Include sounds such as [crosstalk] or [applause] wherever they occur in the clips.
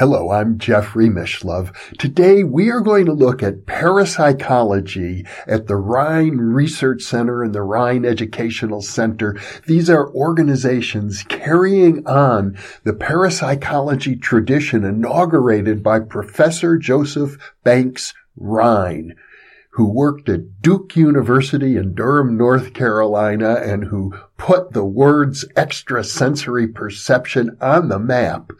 Hello, I'm Jeffrey Mishlove. Today we are going to look at parapsychology at the Rhine Research Center and the Rhine Educational Center. These are organizations carrying on the parapsychology tradition inaugurated by Professor Joseph Banks Rhine who worked at Duke University in Durham, North Carolina, and who put the words extrasensory perception on the map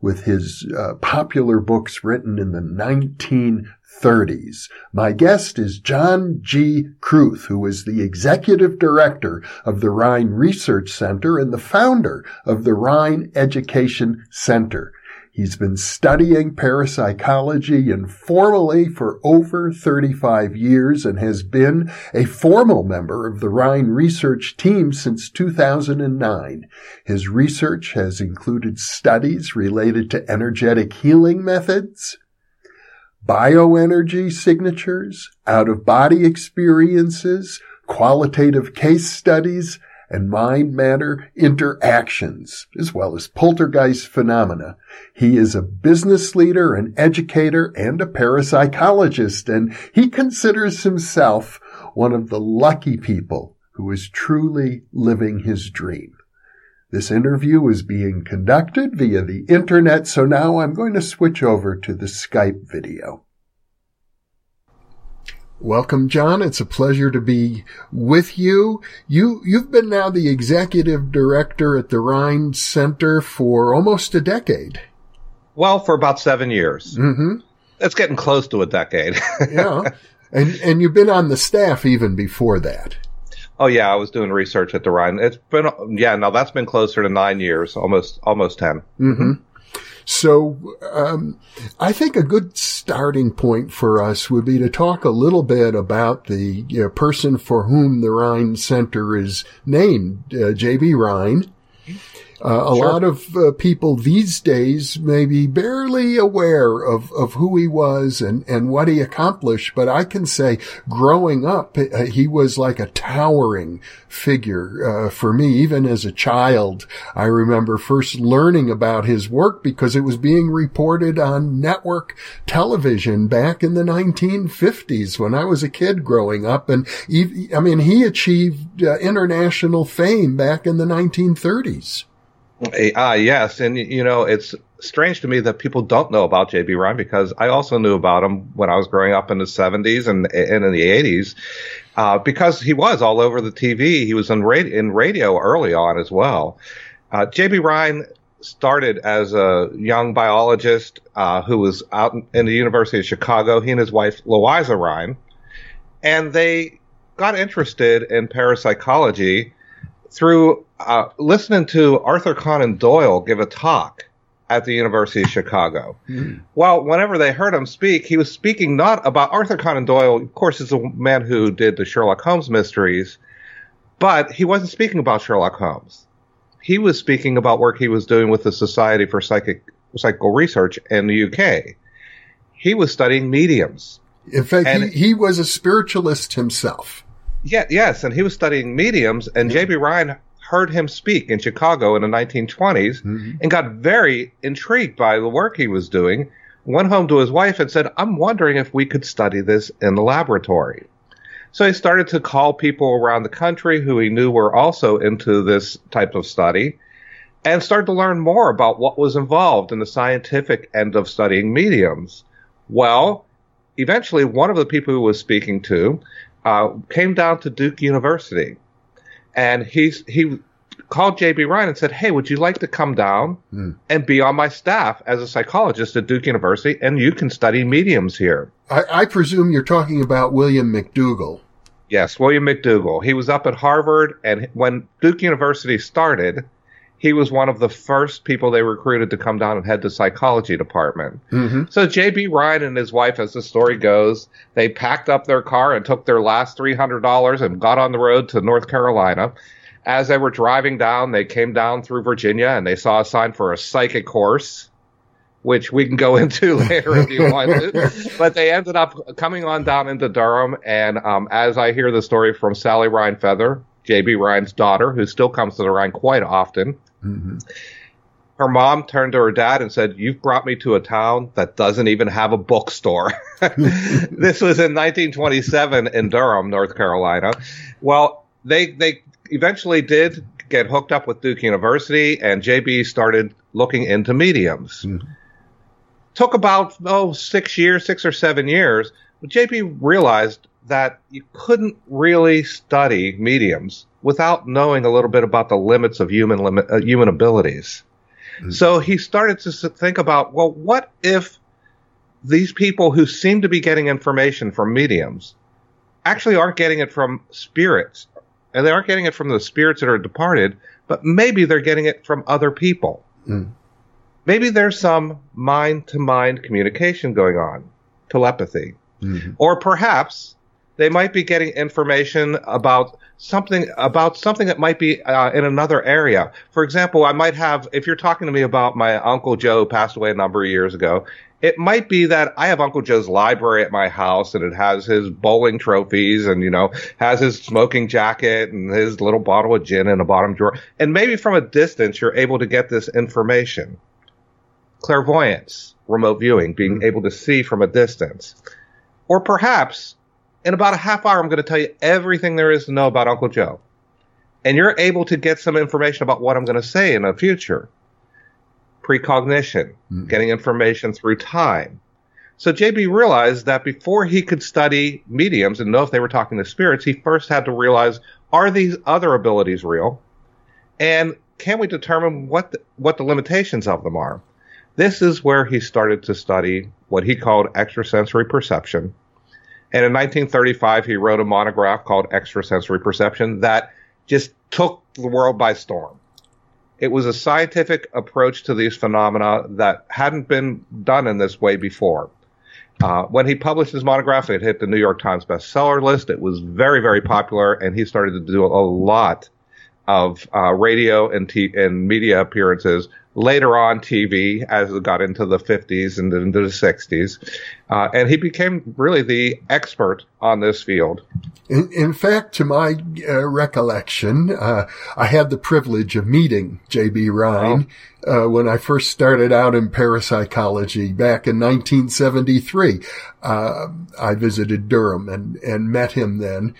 with his uh, popular books written in the 1930s. My guest is John G. Kruth, who is the executive director of the Rhine Research Center and the founder of the Rhine Education Center. He's been studying parapsychology informally for over 35 years and has been a formal member of the Rhine research team since 2009. His research has included studies related to energetic healing methods, bioenergy signatures, out-of-body experiences, qualitative case studies, and mind-matter interactions, as well as poltergeist phenomena. He is a business leader, an educator, and a parapsychologist, and he considers himself one of the lucky people who is truly living his dream. This interview is being conducted via the internet, so now I'm going to switch over to the Skype video. Welcome, John. It's a pleasure to be with you. You, you've been now the executive director at the Rhine Center for almost a decade. Well, for about seven years. Mm-hmm. It's getting close to a decade. [laughs] yeah. And, and you've been on the staff even before that. Oh yeah, I was doing research at the Rhine. It's been, yeah, now that's been closer to nine years, almost, almost 10 mm-hmm. So um, I think a good starting point for us would be to talk a little bit about the you know, person for whom the Rhine Center is named, uh, J.B. Rhine. Uh, a sure. lot of uh, people these days may be barely aware of, of who he was and, and what he accomplished. But I can say growing up, uh, he was like a towering figure uh, for me. Even as a child, I remember first learning about his work because it was being reported on network television back in the 1950s when I was a kid growing up. And he, I mean, he achieved uh, international fame back in the 1930s. Ah, yes, and you know it's strange to me that people don't know about J.B. Rhine because I also knew about him when I was growing up in the '70s and, and in the '80s, uh, because he was all over the TV. He was in radio, in radio early on as well. Uh, J.B. Rhine started as a young biologist uh, who was out in the University of Chicago. He and his wife Louisa Rhine, and they got interested in parapsychology through uh, listening to Arthur Conan Doyle give a talk at the University of Chicago. Mm. Well, whenever they heard him speak, he was speaking not about Arthur Conan Doyle, of course, is a man who did the Sherlock Holmes mysteries, but he wasn't speaking about Sherlock Holmes. He was speaking about work he was doing with the Society for Psychic Psychical Research in the UK. He was studying mediums. In fact, he, he was a spiritualist himself. Yeah, yes, and he was studying mediums, and J.B. Rhine heard him speak in Chicago in the 1920s mm-hmm. and got very intrigued by the work he was doing. Went home to his wife and said, I'm wondering if we could study this in the laboratory. So he started to call people around the country who he knew were also into this type of study and started to learn more about what was involved in the scientific end of studying mediums. Well, eventually one of the people who was speaking to uh, came down to Duke University, and he's he called J.B. Rhine and said, "Hey, would you like to come down mm. and be on my staff as a psychologist at Duke University, and you can study mediums here?" I, I presume you're talking about William McDougall. Yes, William McDougall. He was up at Harvard, and when Duke University started, he was one of the first people they recruited to come down and head the psychology department. Mm-hmm. So J.B. Rhine and his wife, as the story goes, they packed up their car and took their last three hundred dollars and got on the road to North Carolina. as they were driving down, they came down through Virginia and they saw a sign for a psychic horse, which we can go [laughs] into later if you want to. But they ended up coming on down into Durham. And um, as I hear the story from Sally Rhine Feather, J.B. Rhine's daughter, who still comes to the Rhine quite often, mm-hmm. her mom turned to her dad and said, You've brought me to a town that doesn't even have a bookstore. [laughs] [laughs] this was in 1927 in Durham, North Carolina. Well, they, they eventually did get hooked up with Duke University, and JB started looking into mediums. Mm-hmm. Took about oh six years, six or seven years, but JB realized that you couldn't really study mediums without knowing a little bit about the limits of human limit, uh, human abilities. Mm-hmm. So he started to think about, well, what if these people who seem to be getting information from mediums actually aren't getting it from spirits and they aren't getting it from the spirits that are departed, but maybe they're getting it from other people. Mm. Maybe there's some mind to mind communication going on, telepathy. Mm-hmm. Or perhaps they might be getting information about something about something that might be uh, in another area. For example, I might have if you're talking to me about my uncle Joe passed away a number of years ago, it might be that I have Uncle Joe's library at my house and it has his bowling trophies and, you know, has his smoking jacket and his little bottle of gin in a bottom drawer. And maybe from a distance, you're able to get this information. Clairvoyance, remote viewing, being mm-hmm. able to see from a distance. Or perhaps in about a half hour, I'm going to tell you everything there is to know about Uncle Joe. And you're able to get some information about what I'm going to say in the future precognition, mm-hmm. getting information through time. So JB realized that before he could study mediums and know if they were talking to spirits, he first had to realize are these other abilities real? And can we determine what the, what the limitations of them are? This is where he started to study what he called extrasensory perception. And in 1935, he wrote a monograph called Extrasensory Perception that just took the world by storm. It was a scientific approach to these phenomena that hadn't been done in this way before. Uh, when he published his monograph, it hit the New York Times bestseller list. It was very, very popular, and he started to do a lot of uh, radio and, t- and media appearances later on TV as it got into the 50s and into the 60s. Uh, and he became really the expert on this field. In, in fact, to my uh, recollection, uh, I had the privilege of meeting J.B. Rhine oh. Uh, when I first started out in parapsychology back in 1973. Uh, I visited Durham and, and met him then.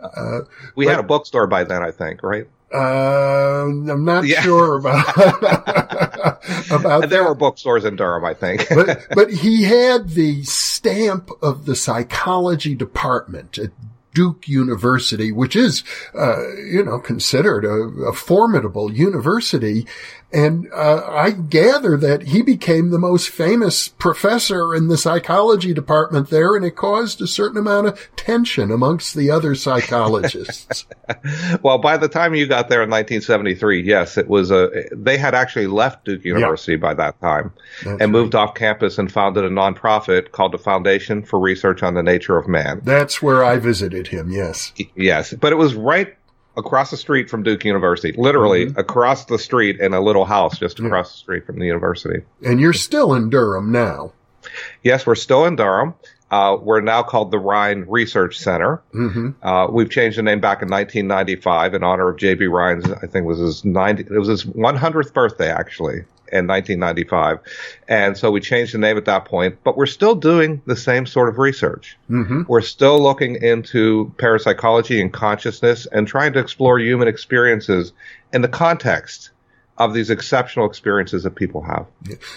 Uh, we but, had a bookstore by then, I think, right? Uh, I'm not yeah. sure about [laughs] about. There that. were bookstores in Durham, I think. but [laughs] but he had the stamp of the psychology department at Duke University, which is, uh, you know, considered a, a formidable university. And uh, I gather that he became the most famous professor in the psychology department there, and it caused a certain amount of tension amongst the other psychologists. [laughs] well, by the time you got there in 1973, yes, it was a. They had actually left Duke University yeah. by that time That's and moved right. off campus and founded a nonprofit called the Foundation for Research on the Nature of Man. That's where I visited him. Yes. Yes, but it was right across the street from Duke University, literally mm-hmm. across the street in a little house just across yeah. the street from the university. And you're still in Durham now. Yes, we're still in Durham. Uh, we're now called the Rhine Research Center. Mm-hmm. Uh, we've changed the name back in 1995 in honor of J.B. Rhine's. I think was his 90. It was his 100th birthday actually in 1995. And so we changed the name at that point, but we're still doing the same sort of research. Mm-hmm. We're still looking into parapsychology and consciousness and trying to explore human experiences in the context of these exceptional experiences that people have.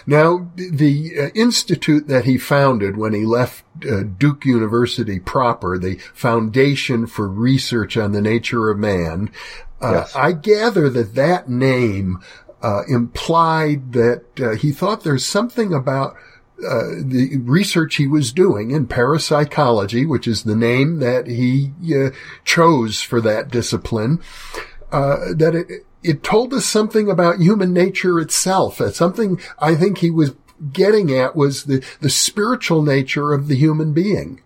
Now, the uh, institute that he founded when he left uh, Duke University proper, the Foundation for Research on the Nature of Man, uh, yes. I gather that that name uh, implied that uh, he thought there's something about uh, the research he was doing in parapsychology, which is the name that he uh, chose for that discipline, uh, that it, it told us something about human nature itself. Something I think he was getting at was the, the spiritual nature of the human being.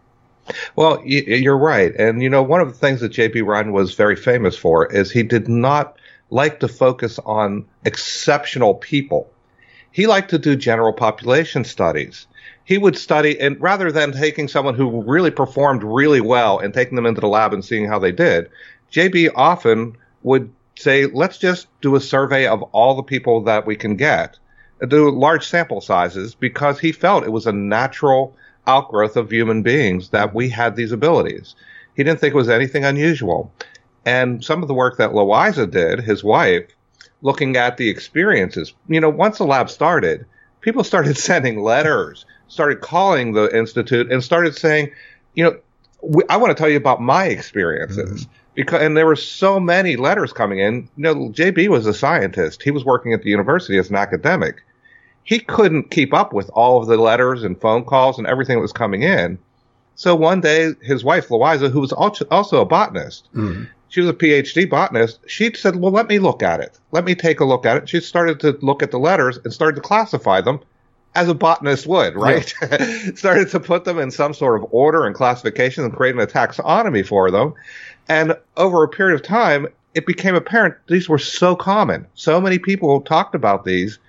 Well, you're right. And, you know, one of the things that J.B. Rhine was very famous for is he did not like to focus on exceptional people. He liked to do general population studies. He would study, and rather than taking someone who really performed really well and taking them into the lab and seeing how they did, JB often would say, let's just do a survey of all the people that we can get, do large sample sizes, because he felt it was a natural outgrowth of human beings that we had these abilities. He didn't think it was anything unusual. And some of the work that Louisa did, his wife, looking at the experiences, you know, once the lab started, people started [laughs] sending letters, started calling the institute and started saying, you know, we, I want to tell you about my experiences. Mm-hmm. Because, and there were so many letters coming in. You know, JB was a scientist. He was working at the university as an academic he couldn't keep up with all of the letters and phone calls and everything that was coming in. So one day, his wife, Louisa, who was also a botanist, mm. She was a PhD botanist, she said, Well, let me look at it. Let me take a look at it. She started to look at the letters and started to classify them as a botanist would, right? Yeah. [laughs] started to put them in some sort of order and classification and creating a taxonomy for them. And over a period of time, it became apparent these were so common. So many people talked about these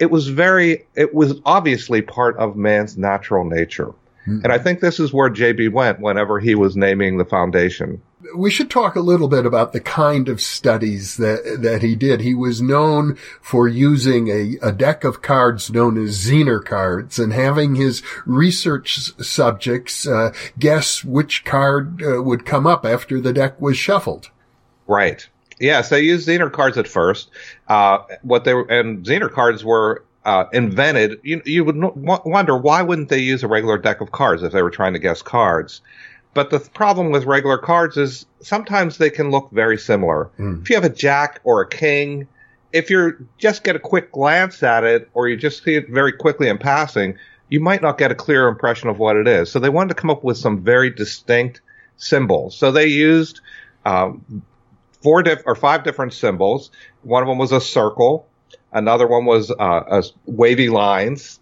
it was very, it was obviously part of man's natural nature. Mm-hmm. And I think this is where JB went whenever he was naming the foundation. We should talk a little bit about the kind of studies that that he did. He was known for using a, a deck of cards known as Zener cards and having his research subjects uh, guess which card uh, would come up after the deck was shuffled. Right. Yes, they used Zener cards at first. Uh, what they were, and Zener cards were uh, invented. You, you would wonder why wouldn't they use a regular deck of cards if they were trying to guess cards? But the problem with regular cards is sometimes they can look very similar. Mm. If you have a jack or a king, if you just get a quick glance at it or you just see it very quickly in passing, you might not get a clear impression of what it is. So they wanted to come up with some very distinct symbols. So they used um, four diff- or five different symbols. One of them was a circle. Another one was uh, wavy lines,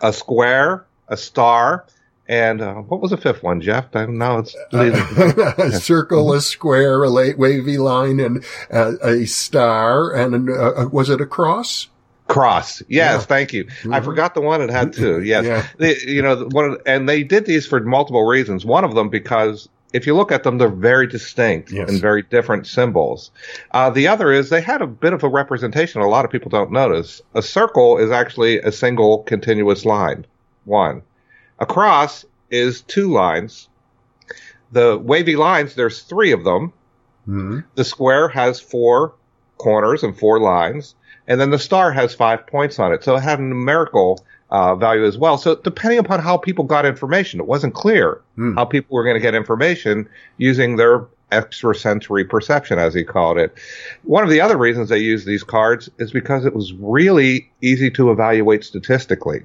a square, a star, and uh, what was the fifth one, Jeff? I know it's uh, [laughs] a [laughs] circle, a square, a late wavy line, and uh, a star, and uh, was it a cross? Cross. Yes, yeah. thank you. Mm-hmm. I forgot the one that had two. Yes. yeah. They, you know, one, and they did these for multiple reasons. One of them because if you look at them, they're very distinct yes. and very different symbols. Uh, the other is they had a bit of a representation a lot of people don't notice. A circle is actually a single continuous line, one. A cross is two lines. The wavy lines, there's three of them. Mm-hmm. The square has four corners and four lines. And then the star has five points on it. So it had a numerical uh, value as well. So depending upon how people got information, it wasn't clear mm. how people were going to get information using their extrasensory perception, as he called it. One of the other reasons they used these cards is because it was really easy to evaluate statistically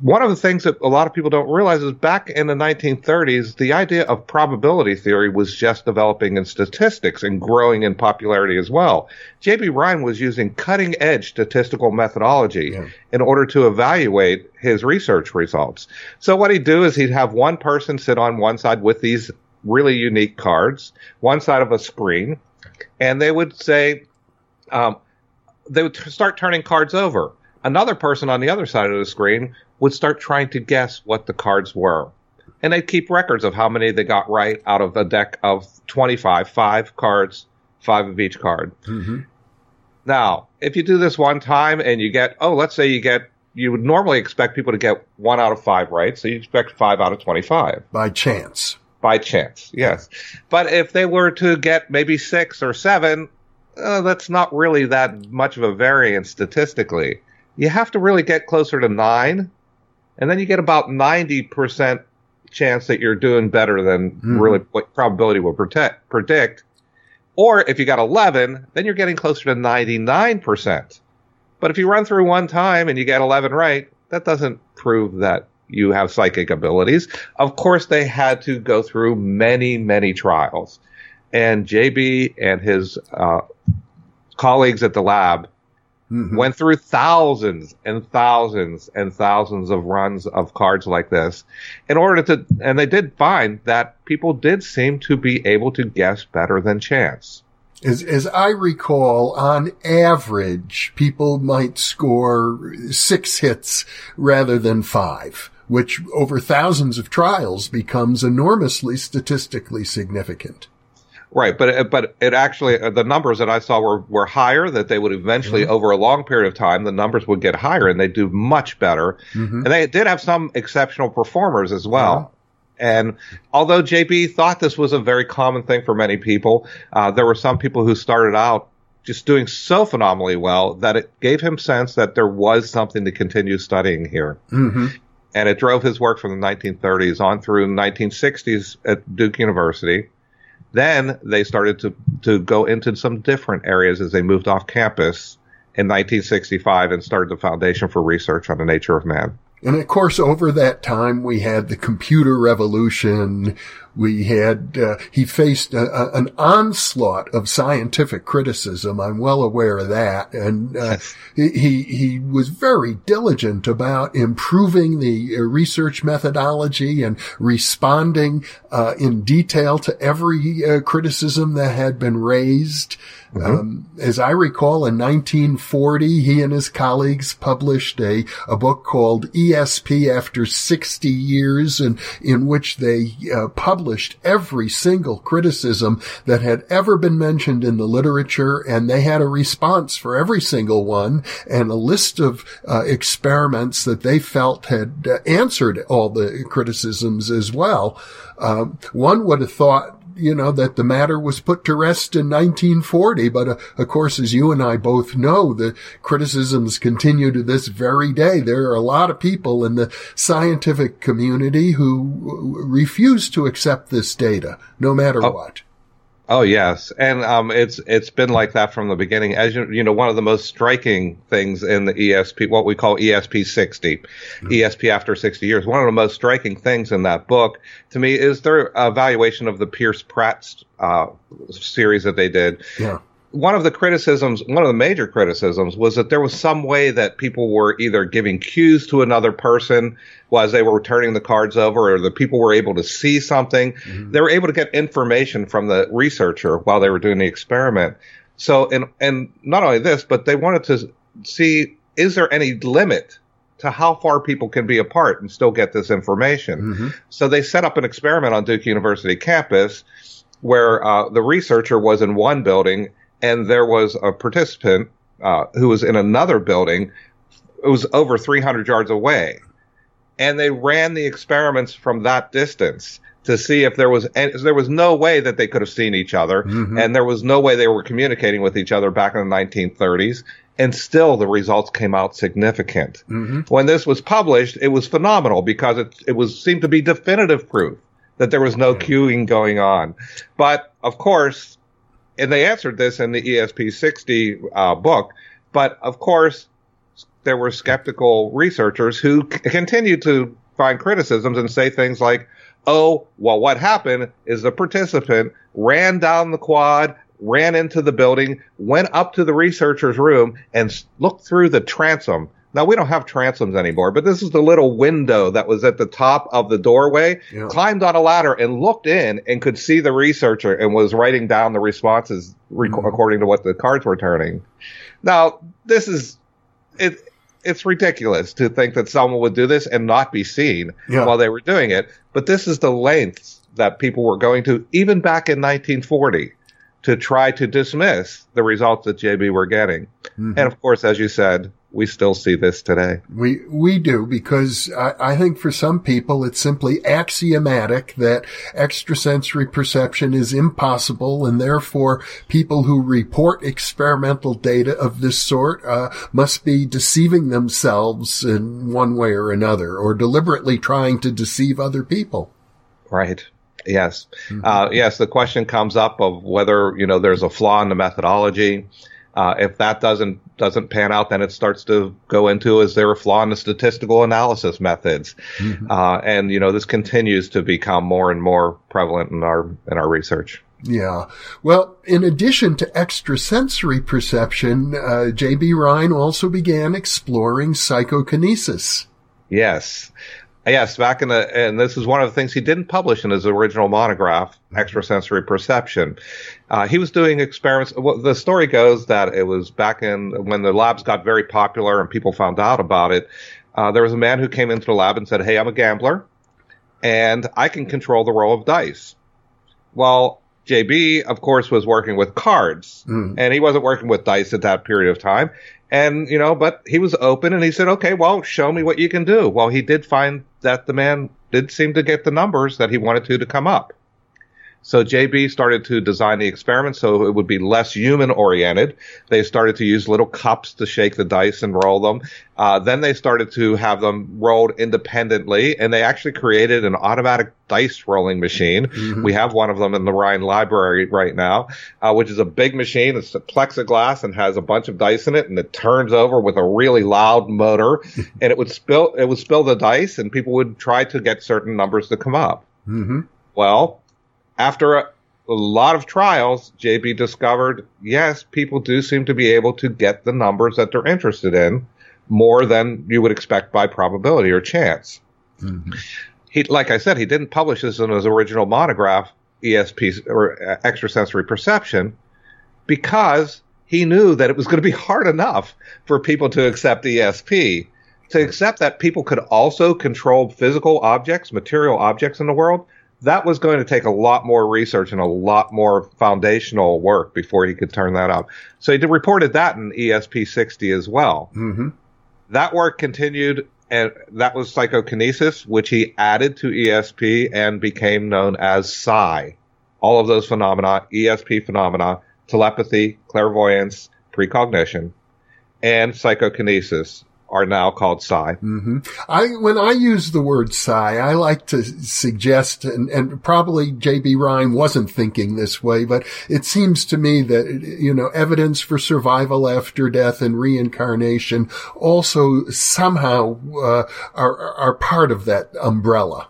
one of the things that a lot of people don't realize is back in the 1930s, the idea of probability theory was just developing in statistics and growing in popularity as well. J.B. Rhine was using cutting edge statistical methodology yeah. in order to evaluate his research results. So what he'd do is he'd have one person sit on one side with these really unique cards, one side of a screen, and they would say, um, they would start turning cards over another person on the other side of the screen would start trying to guess what the cards were. And they'd keep records of how many they got right out of a deck of 25, five cards, five of each card. Mm-hmm. Now, if you do this one time and you get, oh, let's say you get, you would normally expect people to get one out of five right. So you expect five out of 25. By chance. By chance, yes. But if they were to get maybe six or seven, uh, that's not really that much of a variance statistically you have to really get closer to nine, and then you get about 90% chance that you're doing better than mm-hmm. really what probability will protect, predict. Or if you got 11, then you're getting closer to 99%. But if you run through one time and you get 11 right, that doesn't prove that you have psychic abilities. Of course, they had to go through many, many trials. And JB and his uh, colleagues at the lab Mm-hmm. Went through thousands and thousands and thousands of runs of cards like this in order to, and they did find that people did seem to be able to guess better than chance. As, as I recall, on average, people might score six hits rather than five, which over thousands of trials becomes enormously statistically significant. Right, but it, but it actually uh, the numbers that I saw were were higher. That they would eventually, mm-hmm. over a long period of time, the numbers would get higher, and they do much better. Mm-hmm. And they did have some exceptional performers as well. Uh-huh. And although JB thought this was a very common thing for many people, uh, there were some people who started out just doing so phenomenally well that it gave him sense that there was something to continue studying here. Mm-hmm. And it drove his work from the 1930s on through the 1960s at Duke University then they started to, to go into some different areas as they moved off campus in 1965 and started the Foundation for Research on the Nature of Man. And of course, over that time, we had the computer revolution. We had, uh, he faced a, a, an onslaught of scientific criticism. I'm well aware of that. And, uh, he, he was very diligent about improving the uh, research methodology and responding, uh, in detail to every uh, criticism that had been raised. Mm-hmm. Um, as I recall, in 1940, he and his colleagues published a, a book called ESP After 60 Years, and in which they uh, published every single criticism that had ever been mentioned in the literature, and they had a response for every single one, and a list of uh, experiments that they felt had uh, answered all the criticisms as well. Um, one would have thought you know, that the matter was put to rest in 1940. But uh, of course, as you and I both know, the criticisms continue to this very day. There are a lot of people in the scientific community who refuse to accept this data, no matter oh. what. Oh yes, and um, it's it's been like that from the beginning. As you you know, one of the most striking things in the ESP, what we call ESP 60, mm-hmm. ESP after 60 years, one of the most striking things in that book to me is their evaluation of the Pearce Pratt uh, series that they did. Yeah one of the criticisms, one of the major criticisms was that there was some way that people were either giving cues to another person as they were turning the cards over or the people were able to see something. Mm-hmm. They were able to get information from the researcher while they were doing the experiment. So, and, and not only this, but they wanted to see, is there any limit to how far people can be apart and still get this information? Mm-hmm. So they set up an experiment on Duke University campus where uh, the researcher was in one building and there was a participant uh, who was in another building. It was over 300 yards away, and they ran the experiments from that distance to see if there was any, there was no way that they could have seen each other, mm-hmm. and there was no way they were communicating with each other back in the 1930s. And still, the results came out significant. Mm-hmm. When this was published, it was phenomenal because it it was seemed to be definitive proof that there was no cueing going on. But of course, and they answered this in the ESP60 uh, book. But of course, there were skeptical researchers who c- continued to find criticisms and say things like, "Oh, well, what happened is the participant ran down the quad." Ran into the building, went up to the researcher's room, and looked through the transom now we don't have transoms anymore, but this is the little window that was at the top of the doorway. Yeah. Climbed on a ladder and looked in and could see the researcher and was writing down the responses rec- mm-hmm. according to what the cards were turning. Now this is it. It's ridiculous to think that someone would do this and not be seen yeah. while they were doing it. But this is the lengths that people were going to, even back in 1940, to try to dismiss the results that JB were getting. Mm-hmm. And of course, as you said, we still see this today. We we do because I, I, think for some people it's simply axiomatic that extrasensory perception is impossible, and therefore people who report experimental data of this sort uh, must be deceiving themselves in one way or another, or deliberately trying to deceive other people. Right. Yes. Mm-hmm. Uh, yes. The question comes up of whether you know there's a flaw in the methodology. Uh, if that doesn't doesn't pan out, then it starts to go into is there a flaw in the statistical analysis methods? Mm-hmm. Uh, and you know this continues to become more and more prevalent in our in our research. Yeah. Well, in addition to extrasensory perception, uh, J.B. Rhine also began exploring psychokinesis. Yes. Yes, back in the, and this is one of the things he didn't publish in his original monograph, Extrasensory Perception. Uh, he was doing experiments. Well, the story goes that it was back in when the labs got very popular and people found out about it. Uh, there was a man who came into the lab and said, Hey, I'm a gambler and I can control the roll of dice. Well, JB, of course, was working with cards mm. and he wasn't working with dice at that period of time. And, you know, but he was open and he said, okay, well, show me what you can do. Well, he did find that the man did seem to get the numbers that he wanted to to come up. So JB started to design the experiment so it would be less human oriented. They started to use little cups to shake the dice and roll them. Uh, then they started to have them rolled independently, and they actually created an automatic dice rolling machine. Mm-hmm. We have one of them in the Rhine Library right now, uh, which is a big machine. It's a plexiglass and has a bunch of dice in it, and it turns over with a really loud motor, [laughs] and it would spill it would spill the dice, and people would try to get certain numbers to come up. Mm-hmm. Well, after a, a lot of trials, JB discovered, yes, people do seem to be able to get the numbers that they're interested in more than you would expect by probability or chance. Mm-hmm. He, like I said, he didn't publish this in his original monograph, ESP or uh, extrasensory perception, because he knew that it was going to be hard enough for people to accept ESP. To accept that people could also control physical objects, material objects in the world, that was going to take a lot more research and a lot more foundational work before he could turn that up. So he reported that in ESP 60 as well. Mm-hmm. That work continued, and that was psychokinesis, which he added to ESP and became known as psi. All of those phenomena, ESP phenomena, telepathy, clairvoyance, precognition, and psychokinesis are now called psi. Mm-hmm. I when I use the word psi, I like to suggest, and, and probably J.B. Rhine wasn't thinking this way, but it seems to me that you know evidence for survival after death and reincarnation also somehow uh, are are part of that umbrella.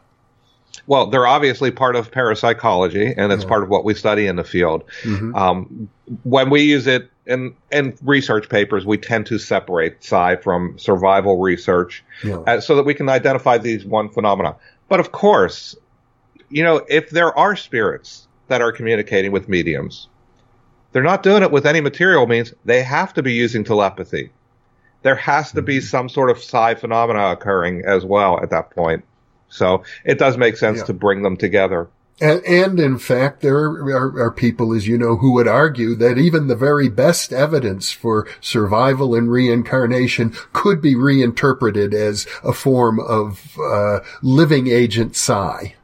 Well, they're obviously part of parapsychology, and it's yeah. part of what we study in the field. Mm-hmm. Um, when we use it in in research papers, we tend to separate psi from survival research, yeah. uh, so that we can identify these one phenomena. But of course, you know, if there are spirits that are communicating with mediums, they're not doing it with any material means. They have to be using telepathy. There has to be mm-hmm. some sort of psi phenomena occurring as well at that point. So it does make sense yeah. to bring them together. And, and, in fact, there are, are, people, as you know, who would argue that even the very best evidence for survival and reincarnation could be reinterpreted as a form of uh, living agent psi.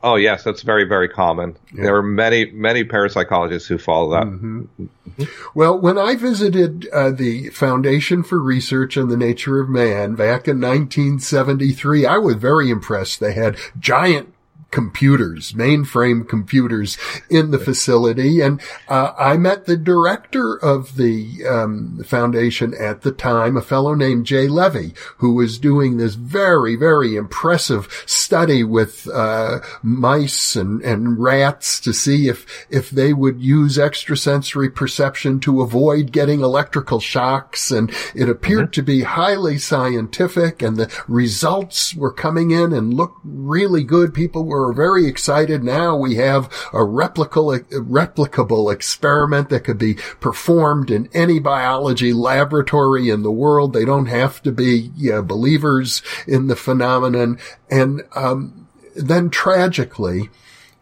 Oh yes, that's very very common. Yeah. There are many many parapsychologists who follow that. Mm-hmm. Well, when I visited uh, the Foundation for Research on the Nature of Man back in 1973, I was very impressed. They had giant computers, mainframe computers in the facility. And uh, I met the director of the um, foundation at the time, a fellow named Jay Levy, who was doing this very, very impressive study with uh, mice and, and rats to see if if they would use extrasensory perception to avoid getting electrical shocks. And it appeared mm-hmm. to be highly scientific, and the results were coming in and looked really good. People were we're very excited now. We have a replicable, replicable experiment that could be performed in any biology laboratory in the world. They don't have to be you know, believers in the phenomenon. And um, then tragically,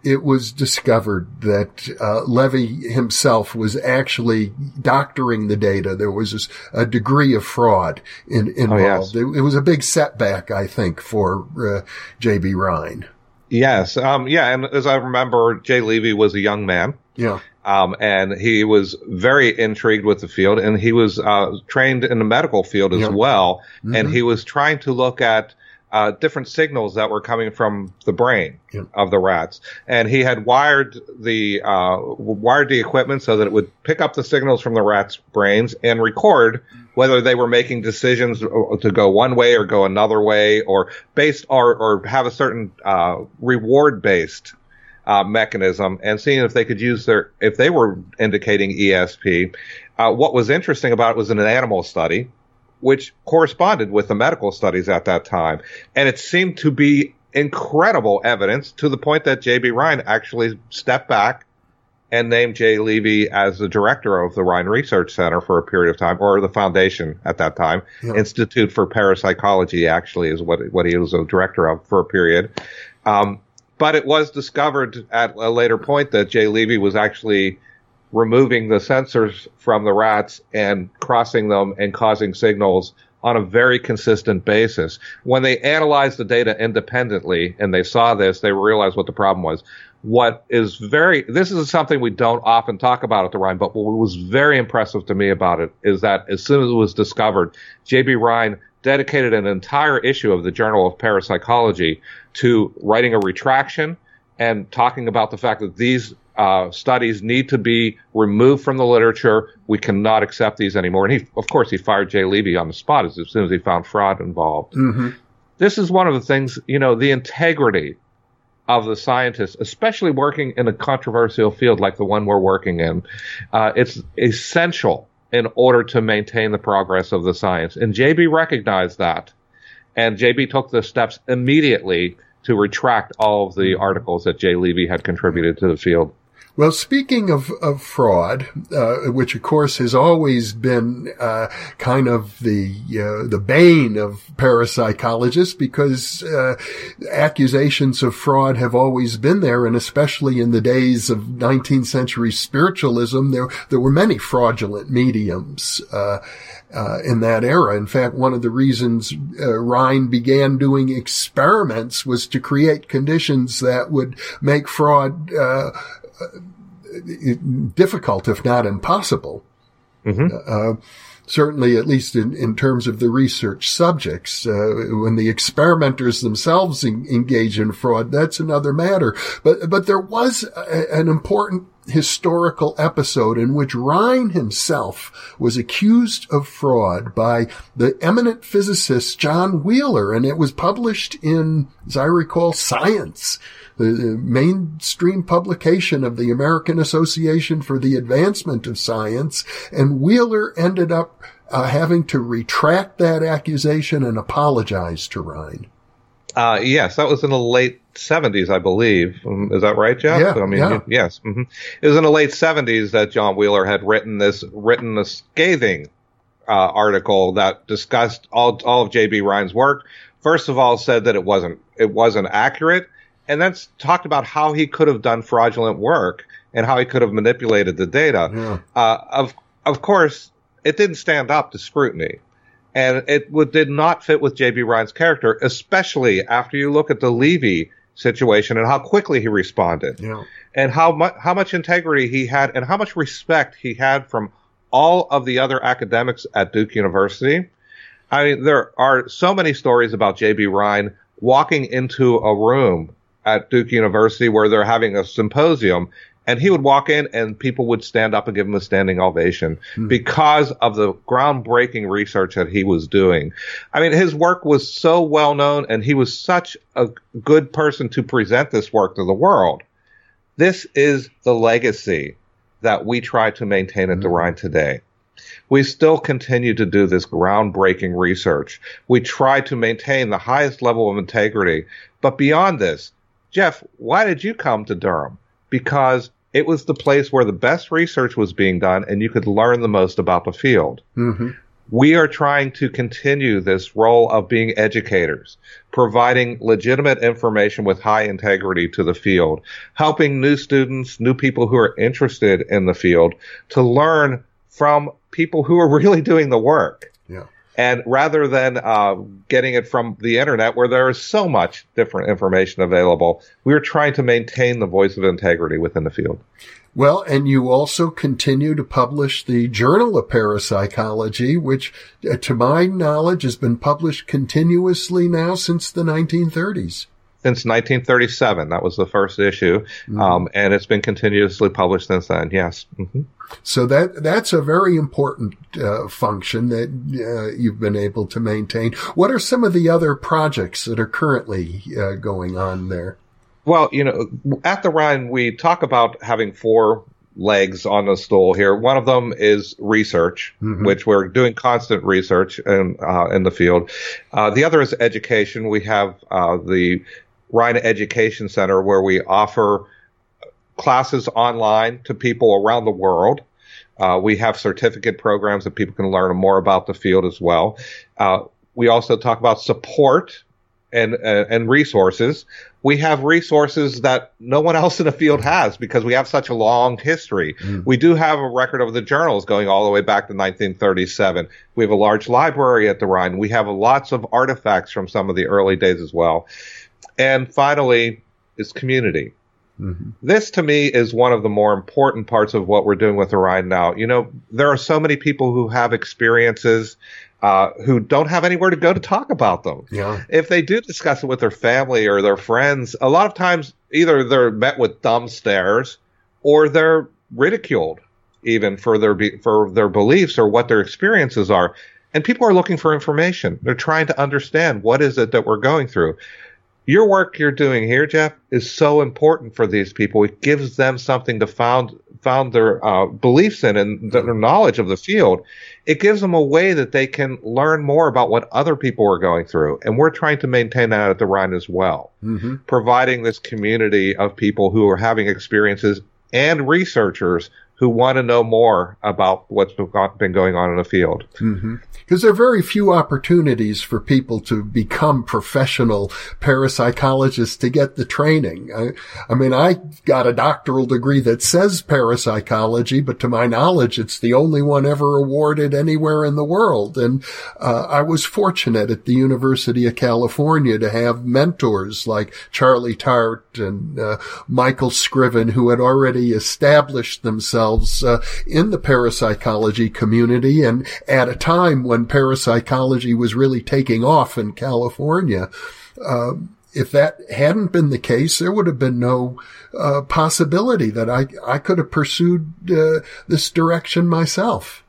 it was discovered that uh, Levy himself was actually doctoring the data. There was a degree of fraud in, involved. Oh, yes. it, it, was a big setback, I think, for uh, J.B. Rhine. Yes. Um, yeah. And as I remember, Jay Levy was a young man. Yeah. Um, and he was very intrigued with the field and he was, uh, trained in the medical field as yeah. well. Mm-hmm. And he was trying to look at, uh, different signals that were coming from the brain yeah. of the rats. And he had wired the, uh, wired the equipment so that it would pick up the signals from the rats' brains and record whether they were making decisions to go one way or go another way or based or, or have a certain, uh, reward based, uh, mechanism and seeing if they could use their, if they were indicating ESP. Uh, what was interesting about it was an animal study, which corresponded with the medical studies at that time. And it seemed to be incredible evidence to the point that J.B. Rhine actually stepped back and named Jay Levy as the director of the Rhine Research Center for a period of time, or the foundation at that time. Yeah. Institute for Parapsychology actually is what what he was a director of for a period. Um, but it was discovered at a later point that Jay Levy was actually removing the sensors from the rats and crossing them and causing signals on a very consistent basis. When they analyzed the data independently and they saw this, they realized what the problem was. What is very, this is something we don't often talk about at the Rhine, but what was very impressive to me about it is that as soon as it was discovered, J.B. Rhine dedicated an entire issue of the Journal of Parapsychology to writing a retraction and talking about the fact that these uh, studies need to be removed from the literature. We cannot accept these anymore. And he, of course, he fired Jay Levy on the spot as, as soon as he found fraud involved. Mm-hmm. This is one of the things, you know, the integrity of the scientists, especially working in a controversial field like the one we're working in. Uh, it's essential in order to maintain the progress of the science. And JB recognized that. And JB took the steps immediately to retract all of the articles that Jay Levy had contributed to the field. Well, speaking of, of fraud, uh, which of course has always been uh, kind of the uh, the bane of parapsychologists, because uh, accusations of fraud have always been there, and especially in the days of 19th century spiritualism, there there were many fraudulent mediums. Uh, uh, in that era. In fact, one of the reasons uh, Rhine began doing experiments was to create conditions that would make fraud uh, difficult, if not impossible. Mm-hmm. Uh, certainly, at least in, in terms of the research subjects, uh, when the experimenters themselves in, engage in fraud, that's another matter. But but there was a, an important historical episode in which Rhine himself was accused of fraud by the eminent physicist John Wheeler, and it was published in, as I recall, Science the mainstream publication of the American Association for the Advancement of Science, and Wheeler ended up uh, having to retract that accusation and apologize to Rhine. Uh, yes, that was in the late 70s, I believe. Um, is that right, Jeff? Yeah, I mean, yeah. yes. Mm-hmm. It was in the late 70s that John Wheeler had written this, written a scathing uh, article that discussed all all of J.B. Rhine's work. First of all, said that it wasn't it wasn't accurate, and then talked about how he could have done fraudulent work and how he could have manipulated the data. Yeah. Uh, of of course, it didn't stand up to scrutiny, and it would, did not fit with J.B. Rhine's character, especially after you look at the Levy situation and how quickly he responded, yeah. and how much how much integrity he had, and how much respect he had from all of the other academics at Duke University. I mean, there are so many stories about J.B. Rhine walking into a room at Duke University where they're having a symposium and he would walk in and people would stand up and give him a standing ovation hmm. because of the groundbreaking research that he was doing. I mean, his work was so well known and he was such a good person to present this work to the world. This is the legacy that we try to maintain at the. Rhine today. We still continue to do this groundbreaking research. We try to maintain the highest level of integrity. But beyond this, Jeff, why did you come to Durham? Because it was the place where the best research was being done and you could learn the most about the field. Mm-hmm. We are trying to continue this role of being educators, providing legitimate information with high integrity to the field, helping new students, new people who are interested in the field to learn from people who are [laughs] really doing the work. And rather than uh, getting it from the internet, where there is so much different information available, we are trying to maintain the voice of integrity within the field. Well, and you also continue to publish the Journal of Parapsychology, which, uh, to my knowledge, has been published continuously now since the 1930s since 1937. That was the first issue, mm-hmm. um, and it's been continuously published since then. Yes. Mm-hmm. So that that's a very important uh, function that uh, you've been able to maintain. What are some of the other projects that are currently uh, going on there? Well, you know, at the Rhine, we talk about having four legs on the stool here. One of them is research, mm-hmm. which we're doing constant research in, uh, in the field. Uh, the other is education. We have uh, the Rhine Education Center where we offer classes online to people around the world. Uh, we have certificate programs that people can learn more about the field as well. Uh, we also talk about support and uh, and resources. We have resources that no one [laughs] else in the field has because we have such a long history. Mm. We do have a record of the journals going all the way back to 1937. We have a large library at the Rhine. We have lots of artifacts from some of the early days as well. And finally, is community. Mm-hmm. This to me is one of the more important parts of what we're doing with Rhine now. You know, there are so many people who have experiences uh, who don't have anywhere to go to talk about them. Yeah. If they do discuss it with their family or their friends, a lot of times either they're met with dumb stares or they're ridiculed even for their be- for their beliefs or what their experiences are. And people are looking for information. They're trying to understand what is it that we're going through your work you're doing here, Jeff, is so important for these people. It gives them something to found found their uh, beliefs in and their knowledge of the field. It gives them a way that they can learn more about what other people are going through, and we're trying to maintain that at the Rhine as well, mm-hmm. providing this community of people who are having experiences and researchers who want to know more about what's been going on in the field. Mm-hmm because there are very few opportunities for people to become professional parapsychologists to get the training. I, I, mean, I got a doctoral degree that says parapsychology, but to my knowledge, it's the only one ever awarded anywhere in the world. And uh, I was fortunate at the University of California to have mentors like Charlie Tart and uh, Michael Scriven, who had already established themselves uh, in the parapsychology community and at a time when when parapsychology was really taking off in California. Uh, if that hadn't been the case, there would have been no uh, possibility that I I could have pursued uh, this direction myself.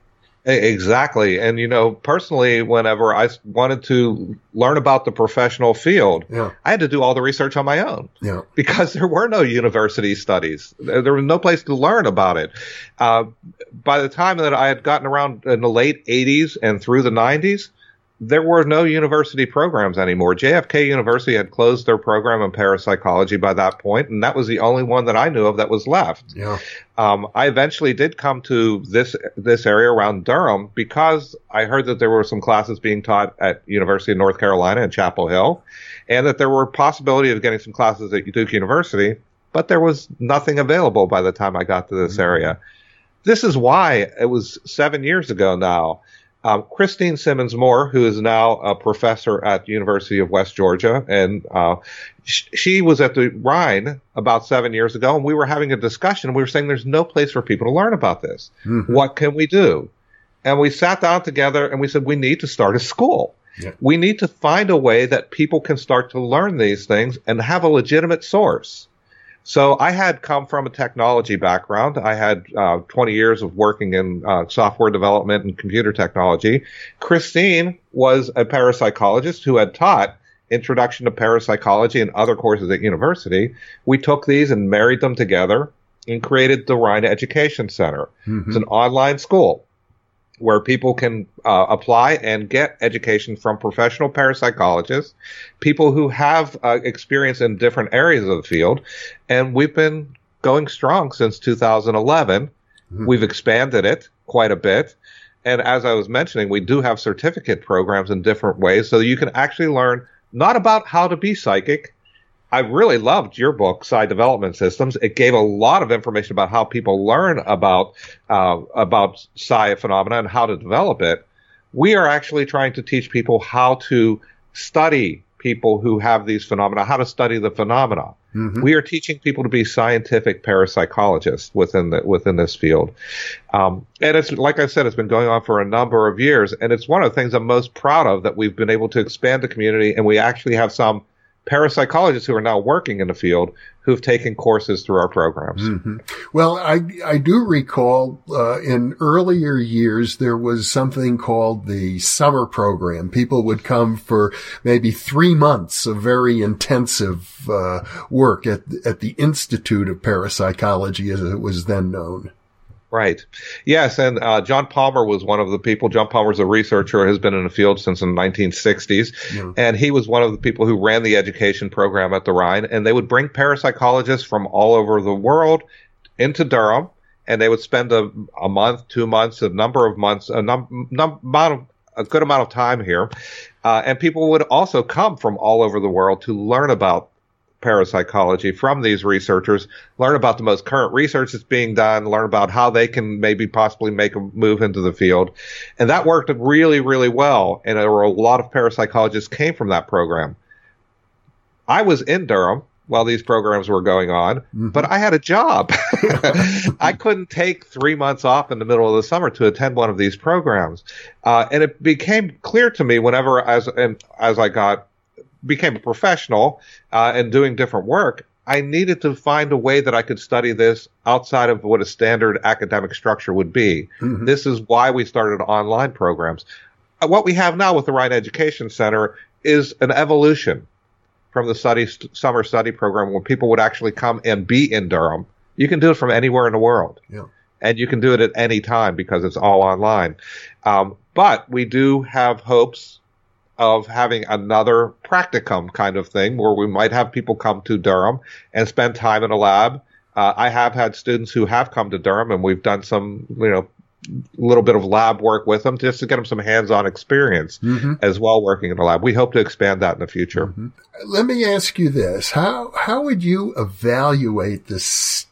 Exactly. And, you know, personally, whenever I wanted to learn about the professional field, yeah. I had to do all the research on my own. Yeah. Because [laughs] there were no university studies. There was no place to learn about it. Uh, by the time that I had gotten around in the late 80s and through the 90s, there were no university programs anymore. JFK University had closed their program in parapsychology by that point, and that was the only one that I knew of that was left. Yeah. Um, I eventually did come to this this area around Durham because I heard that there were some classes being taught at University of North Carolina in Chapel Hill, and that there were possibility of getting some classes at Duke University, but there was nothing available by the time I got to this mm-hmm. area. This is why it was seven years ago now um, Christine Simmonds Moore, who is now a professor at the University of West Georgia, and uh, sh- she was at the Rhine about seven years ago, and we were having a discussion. We were saying there's no place for people to learn about this. Mm-hmm. What can we do? And we sat down together and we said we need to start a school. Yeah. We need to find a way that people can start to learn these things and have a legitimate source. So I had come from a technology background. I had uh, 20 years of working in uh, software development and computer technology. Christine was a parapsychologist who had taught introduction to parapsychology and other courses at university. We took these and married them together and created the Rhine Education Center. Mm-hmm. It's an online school where people can uh, apply and get education from professional parapsychologists, people who have uh, experience in different areas of the field. And we've been going strong since 2011. Mm-hmm. We've expanded it quite a bit. And as I was mentioning, we do have certificate programs in different ways. So you can actually learn not about how to be psychic, I really loved your book, Psi Development Systems. It gave a lot of information about how people learn about uh, about psi phenomena and how to develop it. We are actually trying to teach people how to study people who have these phenomena, how to study the phenomena. Mm-hmm. We are teaching people to be scientific parapsychologists within the, within this field, um, and it's like I said, it's been going on for a number of years, and it's one of the things I'm most proud of that we've been able to expand the community, and we actually have some parapsychologists who are now working in the field who've taken courses through our programs. Mm-hmm. Well, I, I do recall uh, in earlier years there was something called the summer program. People would come for maybe three months of very intensive uh, work at at the Institute of Parapsychology, as it was then known. Right. Yes, and uh, John Palmer was one of the people. John Palmer's a researcher, has been in the field since the 1960s, yeah. and he was one of the people who ran the education program at the Rhine. And they would bring parapsychologists from all over the world into Durham, and they would spend a, a month, two months, a number of months, a num, num, amount of, a good amount of time here. Uh, and people would also come from all over the world to learn about parapsychology from these researchers, learn about the most current research that's being done, learn about how they can maybe possibly make a move into the field. And that worked really, really well. And there were a lot of parapsychologists came from that program. I was in Durham while these programs were going on, mm-hmm. but I had a job. [laughs] I couldn't take three months off in the middle of the summer to attend one of these programs. Uh, and it became clear to me whenever, as, and as I got became a professional uh, and doing different work, I needed to find a way that I could study this outside of what a standard academic structure would be. Mm-hmm. This is why we started online programs. Uh, what we have now with the Rhine Education Center is an evolution from the study st- summer study program where people would actually come and be in Durham. You can do it from anywhere in the world. Yeah. And you can do it at any time because it's all online. Um, but we do have hopes of having another practicum kind of thing where we might have people come to Durham and spend time in a lab. Uh, I have had students who have come to Durham and we've done some, you know, little bit of lab work with them just to get them some hands-on experience mm-hmm. as well working in the lab. We hope to expand that in the future. Mm-hmm. Let me ask you this. How, how would you evaluate the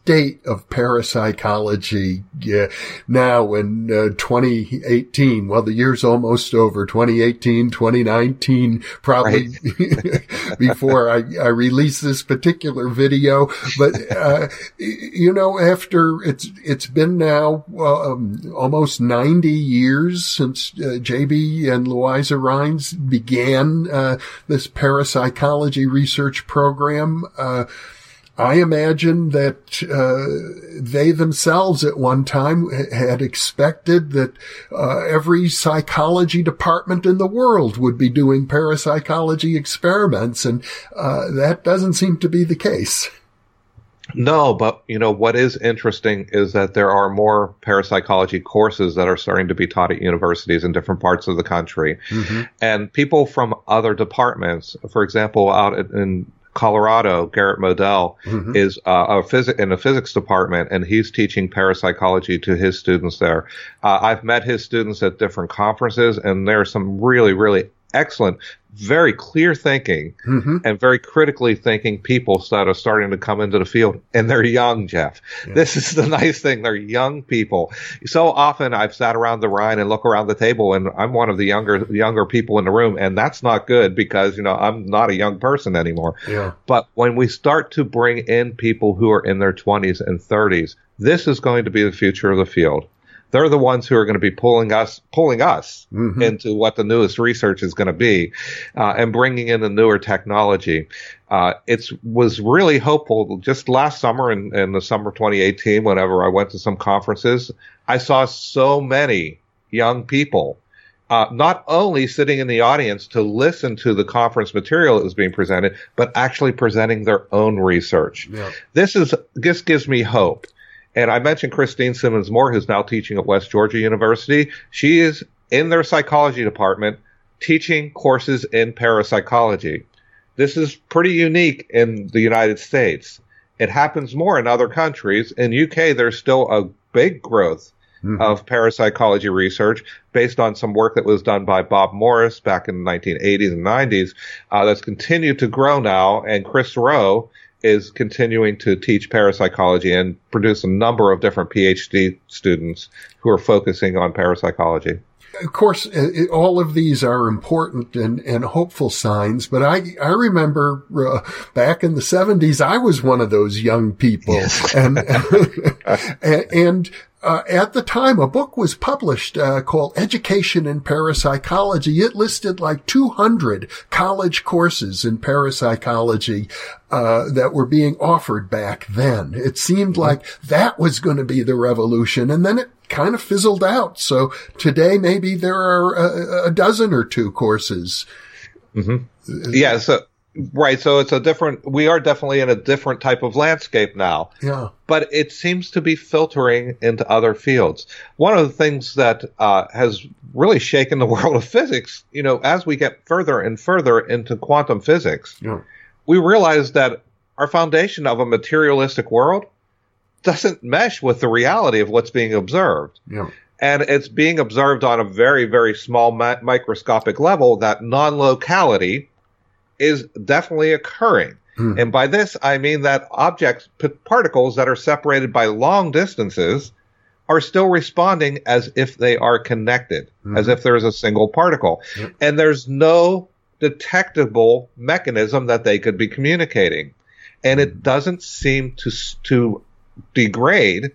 state of parapsychology uh, now in uh, 2018? Well, the year's almost over. 2018, 2019, probably right. [laughs] before I, I release this particular video. But, uh, you know, after it's, it's been now, um, almost 90 years since uh, JB and Louisa Rhines began uh, this parapsychology research program. I imagine that uh, they themselves at one time had expected that uh, every psychology department in the world would be doing parapsychology experiments, and uh, that doesn't seem to be the case. No, but you know what is interesting is that there are more parapsychology courses that are starting to be taught at universities in different parts of the country, mm-hmm. and people from other departments, for example, out in Colorado, Garret Moddel mm-hmm. is uh, a phys- in a physics department, and he's teaching parapsychology to his students there. Uh, I've met his students at different conferences, and there are some really, really excellent, very clear thinking mm-hmm. and very critically thinking people that are starting to come into the field and they're young, Jeff. Yeah. This is the [laughs] nice thing. They're young people. So often I've sat around the Rhine and look around the table and I'm one of the younger, younger people in the room. And that's not good because, you know, I'm not a young person anymore. Yeah. But when we start to bring in people who are in their twenties and thirties, this is going to be the future of the field they're the ones who are going to be pulling us pulling us mm-hmm. into what the newest research is going to be uh, and bringing in the newer technology. Uh, it was really hopeful. Just last summer, in, in the summer 2018, whenever I went to some conferences, I saw so many young people uh, not only sitting in the audience to listen to the conference material that was being presented, but actually presenting their own research. Yeah. This is this gives me hope. And I mentioned Christine Simmonds Moore, who's now teaching at West Georgia University. She is in their psychology department teaching courses in parapsychology. This is pretty unique in the United States. It happens more in other countries. In UK, there's still a big growth mm-hmm. of parapsychology research based on some work that was done by Bob Morris back in the 1980s and 90s. Uh, that's continued to grow now. And Chris Roe is continuing to teach parapsychology and produce a number of different PhD students who are focusing on parapsychology. Of course, it, all of these are important and, and hopeful signs, but I, I remember uh, back in the seventies, I was one of those young people yes. and, [laughs] and, and uh, at the time, a book was published uh, called Education in Parapsychology. It listed like 200 college courses in parapsychology uh, that were being offered back then. It seemed like that was going to be the revolution, and then it kind of fizzled out. So today, maybe there are a, a dozen or two courses. Mm-hmm. Yeah. So Right. So it's a different, we are definitely in a different type of landscape now. Yeah. But it seems to be filtering into other fields. One of the things that uh, has really shaken the [laughs] world of physics, you know, as we get further and further into quantum physics, Yeah. we realize that our foundation of a materialistic world doesn't mesh with the reality of what's being observed. Yeah. And it's being observed on a very, very small mi- microscopic level that non locality is definitely occurring. Hmm. And by this, I mean that objects, particles that are separated by long distances, are still responding as if they are connected, as if there's a single particle. Yep. And there's no detectable mechanism that they could be communicating. And it doesn't seem to, to degrade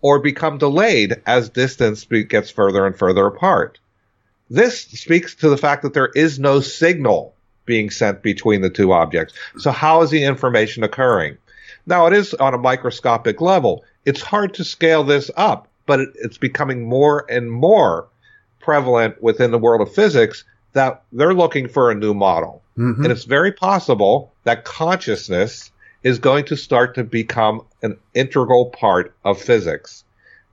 or become delayed as distance gets further and further apart. This speaks to the fact that there is no signal being sent between the two objects. So how is the information occurring? Now it is on a microscopic level. It's hard to scale this up, but it, it's becoming more and more prevalent within the world of physics that they're looking for a new model. Mhm. And it's very possible that consciousness is going to start to become an integral part of physics.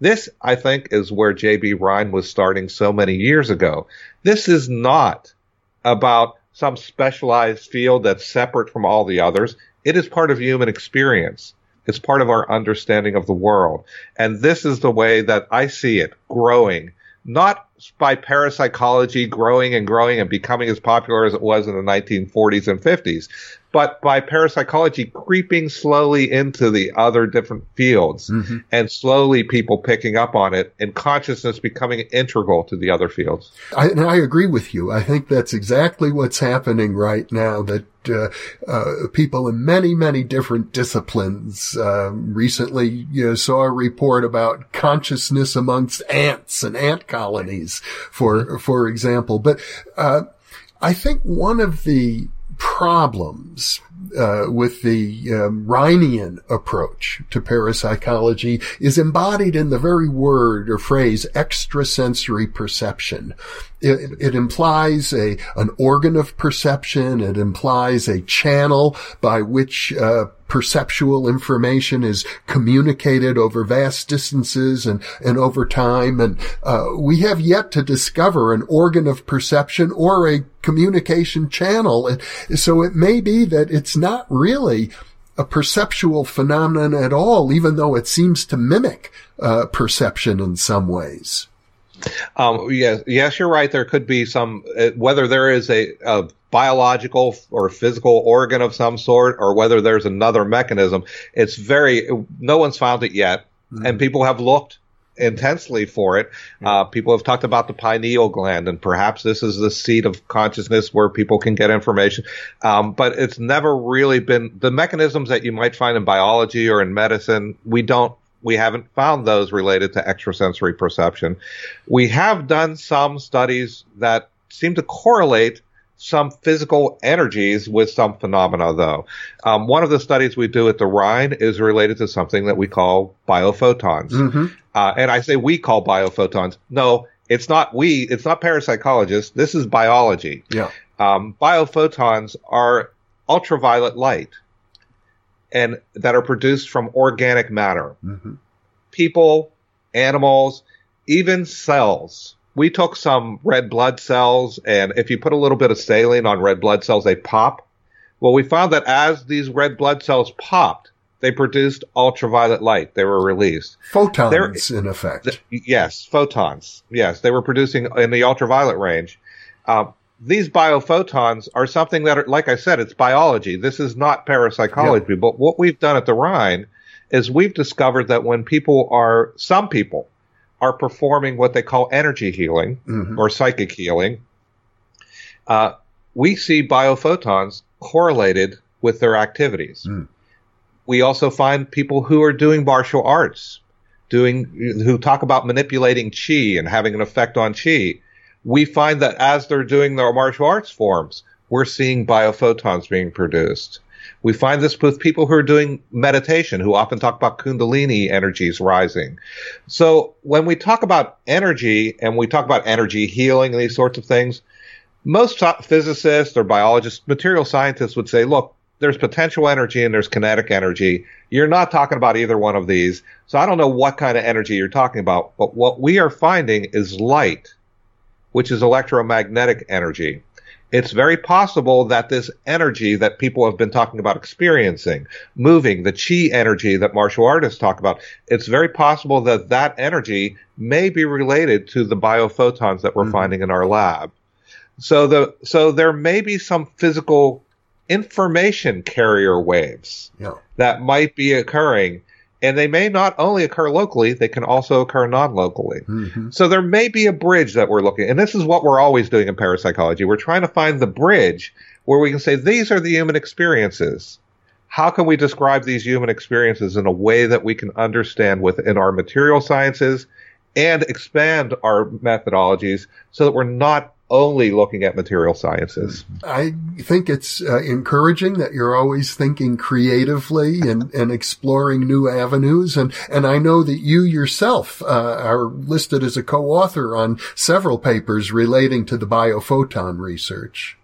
This, I think, is where J.B. Rhine was starting so many years ago. This is not about some specialized field that's separate from all the others. It is part of human experience. It's part of our understanding of the world. And this is the way that I see it growing, not by parapsychology growing and growing and becoming as popular as it was in the 1940s and 50s, but by parapsychology creeping slowly into the other different fields Mhm. and slowly people picking up on it and consciousness becoming integral to the other fields. I, and I agree with you. I think that's exactly what's happening right now. That uh, uh, people in many, many different disciplines um, recently you know, saw a report about consciousness amongst ants and ant colonies, for for example. But uh, I think one of the problems uh, with the um, approach to parapsychology is embodied in the very word or phrase extrasensory perception. It, it implies a an organ of perception. It implies a channel by which uh, perceptual information is communicated over vast distances and, and over time. And uh, we have yet to discover an organ of perception or a communication channel. So it may be that it's not really a perceptual phenomenon at all, even though it seems to mimic uh, perception in some ways. Um, yes, yes, you're right. There could be some, uh, whether there is a, a biological or physical organ of some sort, or whether there's another mechanism. It's very, no one's found it yet, and people have looked intensely for it. Uh, people have talked about the pineal gland, and perhaps this is the seat of consciousness where people can get information. Um, but it's never really been the mechanisms that you might find in biology or in medicine. We don't we haven't found those related to extrasensory perception. We have done some studies that seem to correlate some physical energies with some phenomena, though. Um, one of the studies we do at the Rhine is related to something that we call biophotons. Mm-hmm. Uh, and I say we call biophotons. No, it's not we. It's not parapsychologists. This is biology. Yeah. Um, biophotons are ultraviolet light and that are produced from organic matter. Mm-hmm. People, animals, even cells. We took some red blood cells and if you put a little bit of saline on red blood cells, they pop. Well, we found that as these red blood cells popped, they produced ultraviolet light. They were released. Photons, in effect. Th- yes, photons. Yes, they were producing in the ultraviolet range. Uh, these biophotons are something that, are, like I said, it's biology. This is not parapsychology. But what we've done at the Rhine is we've discovered that when people are, some people are performing what they call energy healing Mhm. or psychic healing, uh, we see biophotons correlated with their activities. Mm. We also find people who are doing martial arts, doing, who talk about manipulating chi and having an effect on chi, we find that as they're doing their martial arts forms, we're seeing biophotons being produced. We find this with people who are doing meditation, who often talk about Kundalini energies rising. So when we talk about energy and we talk about energy healing and these sorts of things, most physicists or biologists, material scientists would say, look, there's potential energy and there's kinetic energy. You're not talking about either one of these. So I don't know what kind of energy you're talking about, but what we are finding is light, which is electromagnetic energy. It's very possible that this energy that people have been talking about experiencing, moving, the chi energy that martial artists talk about, it's very possible that that energy may be related to the biophotons that we're mm-hmm. finding in our lab. So the so there may be some physical information carrier waves yeah. that might be occurring and they may not only occur locally, they can also occur non-locally. Mm-hmm. So there may be a bridge that we're looking, and this is what we're always doing in parapsychology. We're trying to find the bridge where we can say these are the human experiences. How can we describe these human experiences in a way that we can understand within our material sciences and expand our methodologies so that we're not only looking at material sciences. I think it's uh, encouraging that you're always thinking creatively and, and exploring new avenues. And, and I know that you yourself uh, are listed as a co-author on several papers relating to the biophoton research.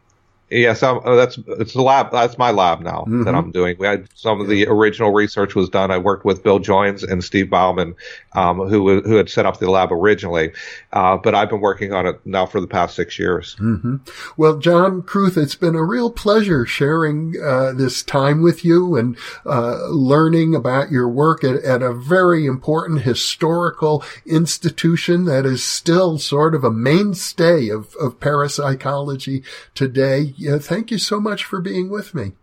Yes, uh, that's it's the lab. That's my lab now mm-hmm. that I'm doing. We had some of the original research was done. I worked with Bill Joines and Steve Baumann, um, who who had set up the lab originally, uh, but I've been working on it now for the past six years. Mm-hmm. Well, John Kruth, it's been a real pleasure sharing uh, this time with you and uh, learning about your work at, at a very important historical institution that is still sort of a mainstay of, of parapsychology today yeah, thank you so much for being with me.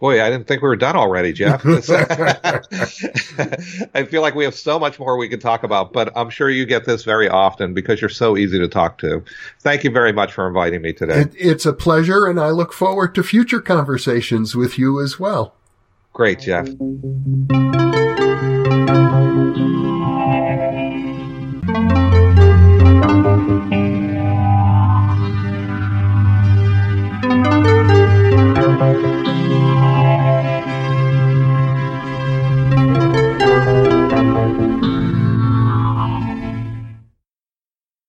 Boy, I didn't think we were done already, Jeff. [laughs] [laughs] I feel like we have so much more we could talk about, but I'm sure you get this very often because you're so easy to talk to. Thank you very much for inviting me today. It, it's a pleasure, and I look forward to future conversations with you as well. Great, Jeff.